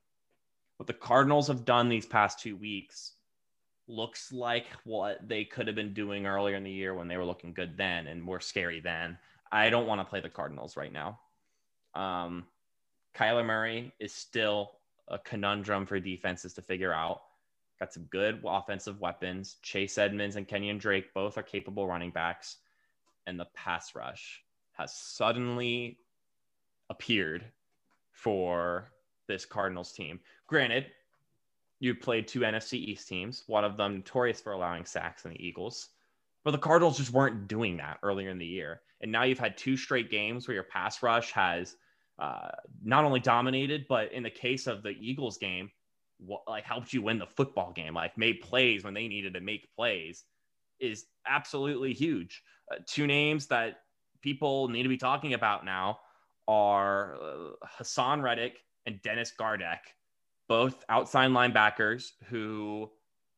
What the Cardinals have done these past two weeks looks like what they could have been doing earlier in the year when they were looking good then and more scary then. I don't want to play the Cardinals right now. Um, Kyler Murray is still a conundrum for defenses to figure out. Got some good offensive weapons. Chase Edmonds and Kenyan Drake both are capable running backs. And the pass rush has suddenly appeared for this Cardinals team. Granted, you played two NFC East teams, one of them notorious for allowing sacks in the Eagles. But the Cardinals just weren't doing that earlier in the year. And now you've had two straight games where your pass rush has uh, not only dominated, but in the case of the Eagles game, what, like helped you win the football game, like made plays when they needed to make plays, is absolutely huge. Uh, two names that people need to be talking about now are uh, Hassan Haason Reddick and Dennis Gardeck, both outside linebackers who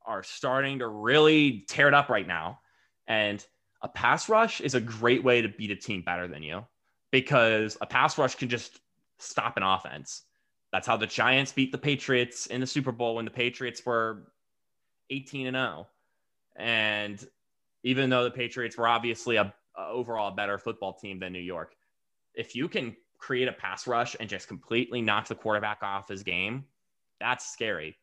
are starting to really tear it up right now. And a pass rush is a great way to beat a team better than you because a pass rush can just stop an offense. That's how the Giants beat the Patriots in the Super Bowl when the Patriots were 18 and 0. And even though the Patriots were obviously a, a overall better football team than New York, if you can create a pass rush and just completely knock the quarterback off his game, that's scary,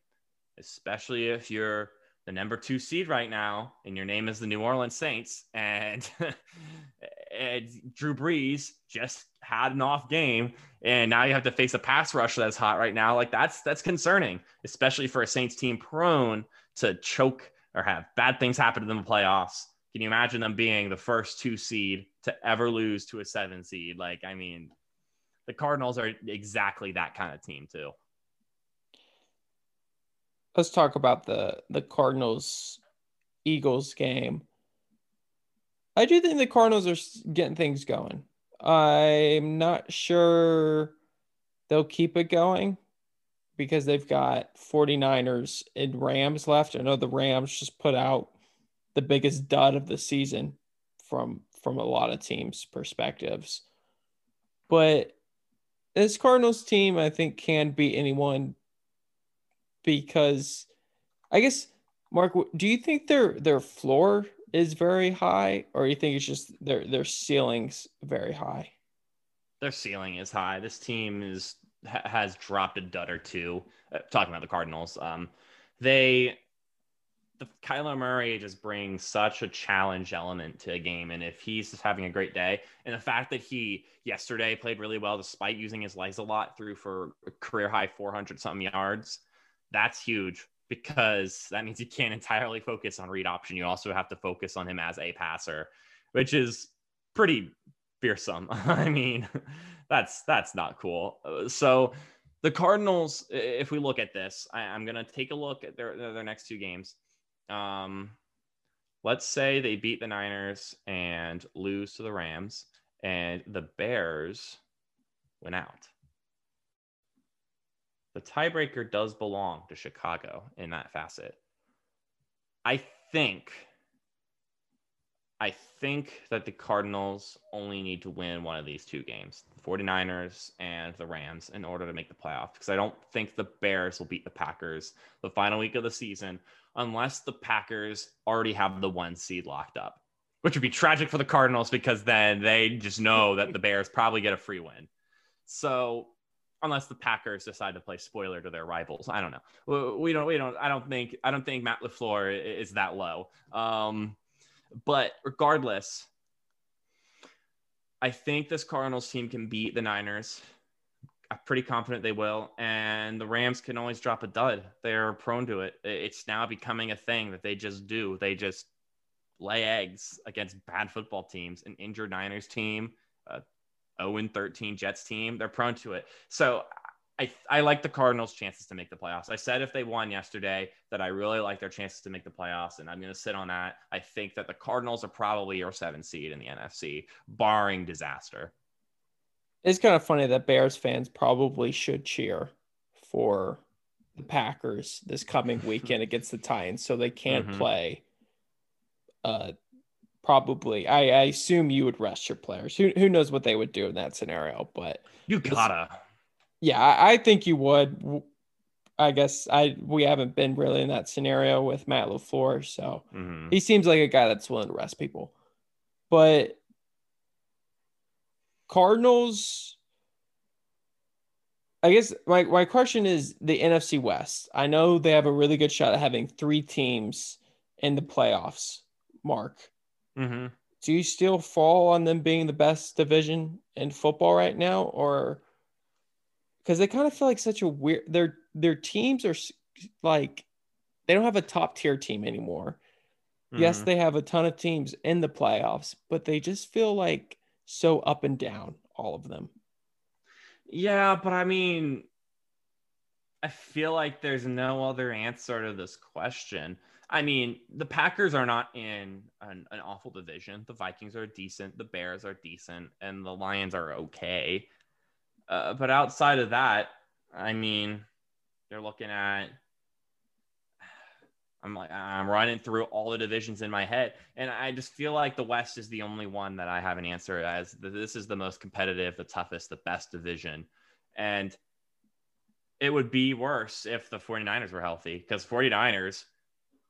especially if you're the number two seed right now, and your name is the New Orleans Saints, and, and Drew Brees just had an off game, and now you have to face a pass rush that's hot right now. Like that's that's concerning, especially for a Saints team prone to choke or have bad things happen to them in the playoffs. Can you imagine them being the first two seed to ever lose to a seven seed? Like, I mean, the Cardinals are exactly that kind of team too let's talk about the the Cardinals Eagles game. I do think the Cardinals are getting things going. I'm not sure they'll keep it going because they've got 49ers and Rams left. I know the Rams just put out the biggest dud of the season from from a lot of teams' perspectives. But this Cardinals team, I think, can beat anyone because I guess Mark, do you think their their floor is very high, or you think it's just their their ceilings very high? Their ceiling is high. This team is has dropped a dud or two. Uh, talking about the Cardinals, um, they the Kyler Murray just brings such a challenge element to a game. And if he's just having a great day, and the fact that he yesterday played really well despite using his legs a lot, threw for career high 400 something yards, that's huge because that means you can't entirely focus on read option. You also have to focus on him as a passer, which is pretty fearsome. I mean, that's that's not cool. So the Cardinals, if we look at this, I, am going to take a look at their, their next two games. Um, let's say they beat the Niners and lose to the Rams, and the Bears went out. The tiebreaker does belong to Chicago in that facet. I think I think that the Cardinals only need to win one of these two games, the 49ers and the Rams, in order to make the playoffs. Because I don't think the Bears will beat the Packers the final week of the season unless the Packers already have the one seed locked up, which would be tragic for the Cardinals because then they just know that the Bears probably get a free win. So unless the Packers decide to play spoiler to their rivals, I don't know. We don't. We don't. I don't think. I don't think Matt LaFleur is that low. Um, but regardless, I think this Cardinals team can beat the Niners. I'm pretty confident they will. And the Rams can always drop a dud. They're prone to it. It's now becoming a thing that they just do. They just lay eggs against bad football teams, an injured Niners team, a 0 13 Jets team. They're prone to it. So I, I like the Cardinals' chances to make the playoffs. I said if they won yesterday that I really like their chances to make the playoffs, and I'm going to sit on that. I think that the Cardinals are probably your seven seed in the NFC, barring disaster it's kind of funny that Bears fans probably should cheer for the Packers this coming weekend against the Titans, so they can't mm-hmm. play. Uh, probably. I, I assume you would rest your players. Who who knows what they would do in that scenario? But you gotta. Yeah, I, I think you would. I guess I we haven't been really in that scenario with Matt LaFleur, so mm-hmm. he seems like a guy that's willing to rest people. But Cardinals. I guess my, my question is the NFC West. I know they have a really good shot at having three teams in the playoffs, Mark. Mm-hmm. Do you still fall on them being the best division in football right now? Or because they kind of feel like such a weird, their, their teams are like, they don't have a top tier team anymore. Mm-hmm. Yes, they have a ton of teams in the playoffs, but they just feel like so up and down, all of them. Yeah, but I mean, I feel like there's no other answer to this question. I mean, the Packers are not in an, an, awful division. The Vikings are decent, the Bears are decent, and the Lions are okay. Uh, but outside of that, I mean, they're looking at I'm like I'm running through all the divisions in my head, and I just feel like the West is the only one that I have an answer as. This is the most competitive, the toughest, the best division, and it would be worse if the 49ers were healthy because 49ers,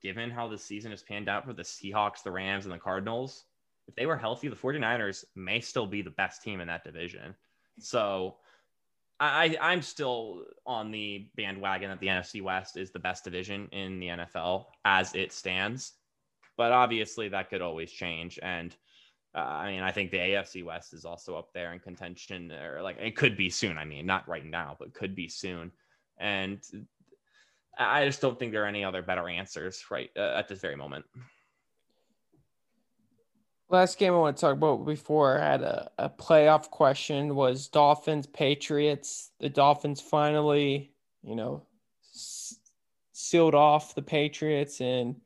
given how the season has panned out for the Seahawks, the Rams, and the Cardinals, if they were healthy, the 49ers may still be the best team in that division. So I, I'm still on the bandwagon that the NFC West is the best division in the NFL as it stands. But obviously, that could always change. And uh, I mean, I think the AFC West is also up there in contention, or like it could be soon. I mean, not right now, but could be soon. And I just don't think there are any other better answers right uh, at this very moment. Last game I want to talk about before I had a, a playoff question was Dolphins Patriots. The Dolphins finally, you know, s- sealed off the Patriots, and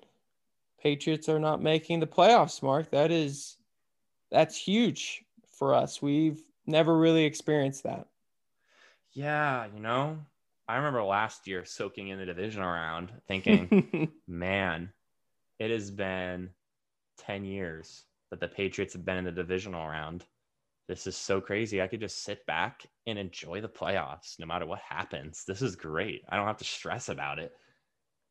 Patriots are not making the playoffs. Mark, that is that's huge for us. We've never really experienced that. Yeah, you know, I remember last year soaking in the division round, thinking, man, it has been ten years that the Patriots have been in the divisional round. this is so crazy. I could just sit back and enjoy the playoffs no matter what happens. This is great. I don't have to stress about it.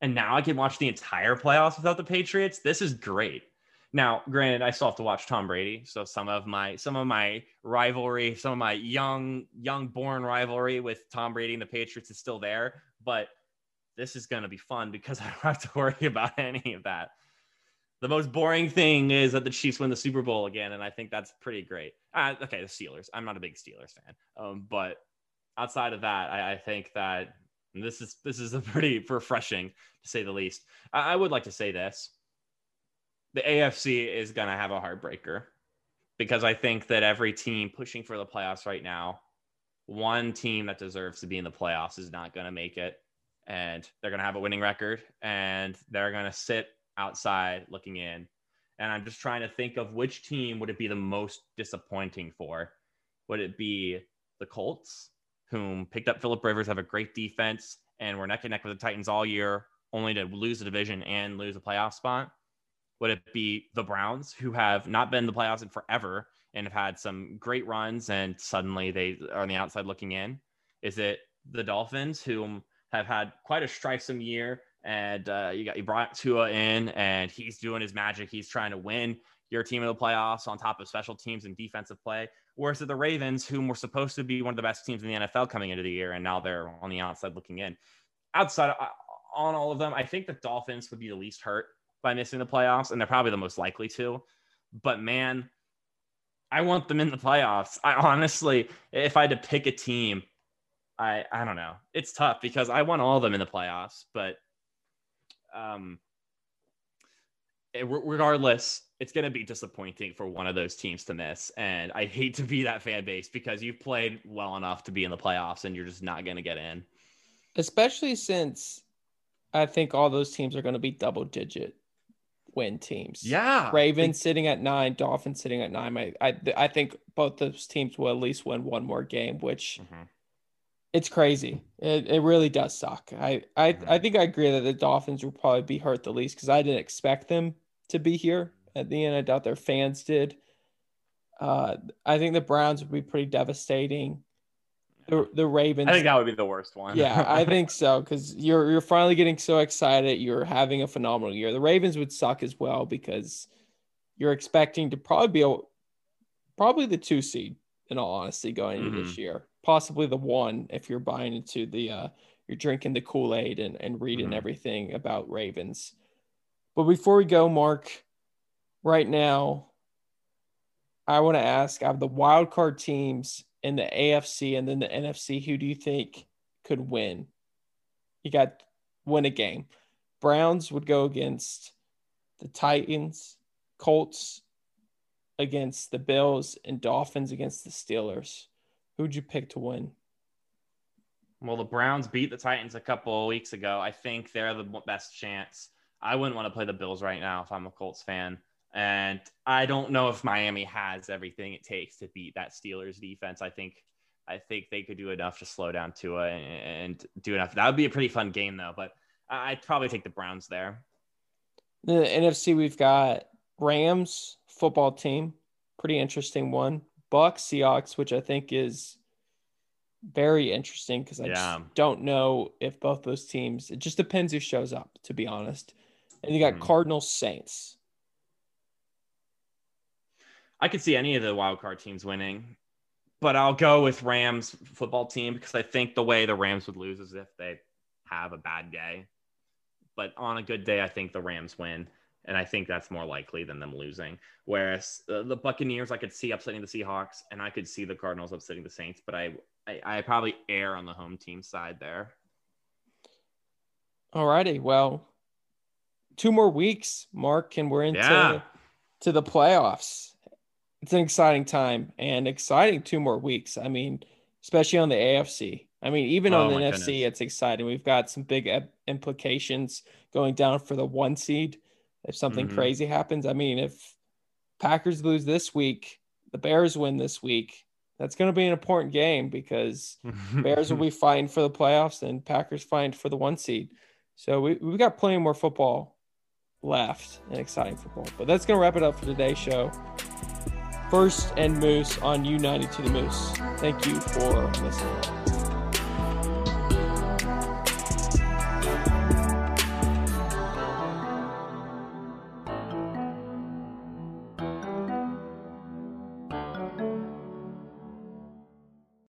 And now I can watch the entire playoffs without the Patriots. This is great. Now, granted, I still have to watch Tom Brady, so some of my some of my rivalry, some of my young young born rivalry with Tom Brady and the Patriots is still there. But this is going to be fun because I don't have to worry about any of that. The most boring thing is that the Chiefs win the Super Bowl again, and I think that's pretty great. Uh, okay, the Steelers. I'm not a big Steelers fan, um, but outside of that, I, I think that this is this is a pretty refreshing to say the least. I, I would like to say this the AFC is going to have a heartbreaker because I think that every team pushing for the playoffs right now, one team that deserves to be in the playoffs is not going to make it. And they're going to have a winning record and they're going to sit outside looking in. And I'm just trying to think of which team would it be the most disappointing for? Would it be the Colts, whom picked up Philip Rivers, have a great defense, and were neck and neck with the Titans all year, only to lose the division and lose a playoff spot? Would it be the Browns, who have not been in the playoffs in forever and have had some great runs and suddenly they are on the outside looking in? Is it the Dolphins, who have had quite a strifesome year and uh, you got you brought Tua in and he's doing his magic. He's trying to win your team in the playoffs on top of special teams and defensive play. Whereas the Ravens, whom were supposed to be one of the best teams in the NFL coming into the year, and now they're on the outside looking in. Outside of, uh, on all of them, I think the Dolphins would be the least hurt by missing the playoffs, and they're probably the most likely to. But man, I want them in the playoffs. I honestly, if I had to pick a team, I I don't know. It's tough because I want all of them in the playoffs, but um, regardless, it's going to be disappointing for one of those teams to miss. And I hate to be that fan base because you've played well enough to be in the playoffs and you're just not going to get in. Especially since I think all those teams are going to be double digit win teams. Yeah. Ravens sitting at nine, Dolphins sitting at nine. I, I, I think both those teams will at least win one more game, which mm-hmm. It's crazy. It, it really does suck. I, I, mm-hmm. I think I agree that the Dolphins will probably be hurt the least because I didn't expect them to be here at the end. I doubt their fans did. Uh, I think the Browns would be pretty devastating the, the Ravens. I think that would be the worst one. yeah, I think so because you're you're finally getting so excited. You're having a phenomenal year. The Ravens would suck as well because you're expecting to probably be a, probably the two seed in all honesty going into mm-hmm. this year, possibly the one if you're buying into the uh, you're drinking the Kool Aid and and reading mm-hmm. everything about Ravens. But before we go, Mark, right now, I want to ask: out of the wild card teams in the AFC and then the NFC, who do you think could win? You got win a game. Browns would go against the Titans, Colts against the Bills, and Dolphins against the Steelers. Who'd you pick to win? Well, the Browns beat the Titans a couple weeks ago. I think they're the best chance. I wouldn't want to play the Bills right now if I'm a Colts fan. And I don't know if Miami has everything it takes to beat that Steelers defense. I think I think they could do enough to slow down Tua and, and do enough. That would be a pretty fun game though, but I'd probably take the Browns there. The NFC we've got Rams football team, pretty interesting one. Bucks Seahawks, which I think is very interesting because I yeah. just don't know if both those teams. It just depends who shows up, to be honest. And you got mm. Cardinals Saints. I could see any of the wild card teams winning, but I'll go with Rams football team because I think the way the Rams would lose is if they have a bad day. But on a good day, I think the Rams win, and I think that's more likely than them losing. Whereas uh, the Buccaneers, I could see upsetting the Seahawks, and I could see the Cardinals upsetting the Saints, but I I, I probably err on the home team side there. All righty, well, two more weeks, Mark, and we're into yeah. to the playoffs it's an exciting time and exciting two more weeks. I mean, especially on the AFC. I mean, even oh, on the NFC, goodness. it's exciting. We've got some big implications going down for the one seed if something mm-hmm. crazy happens. I mean, if Packers lose this week, the Bears win this week. That's going to be an important game because Bears will be fighting for the playoffs and Packers fighting for the one seed. So we, we've got plenty more football left and exciting football. But that's going to wrap it up for today's show. First and Moose on United to the Moose. Thank you for listening.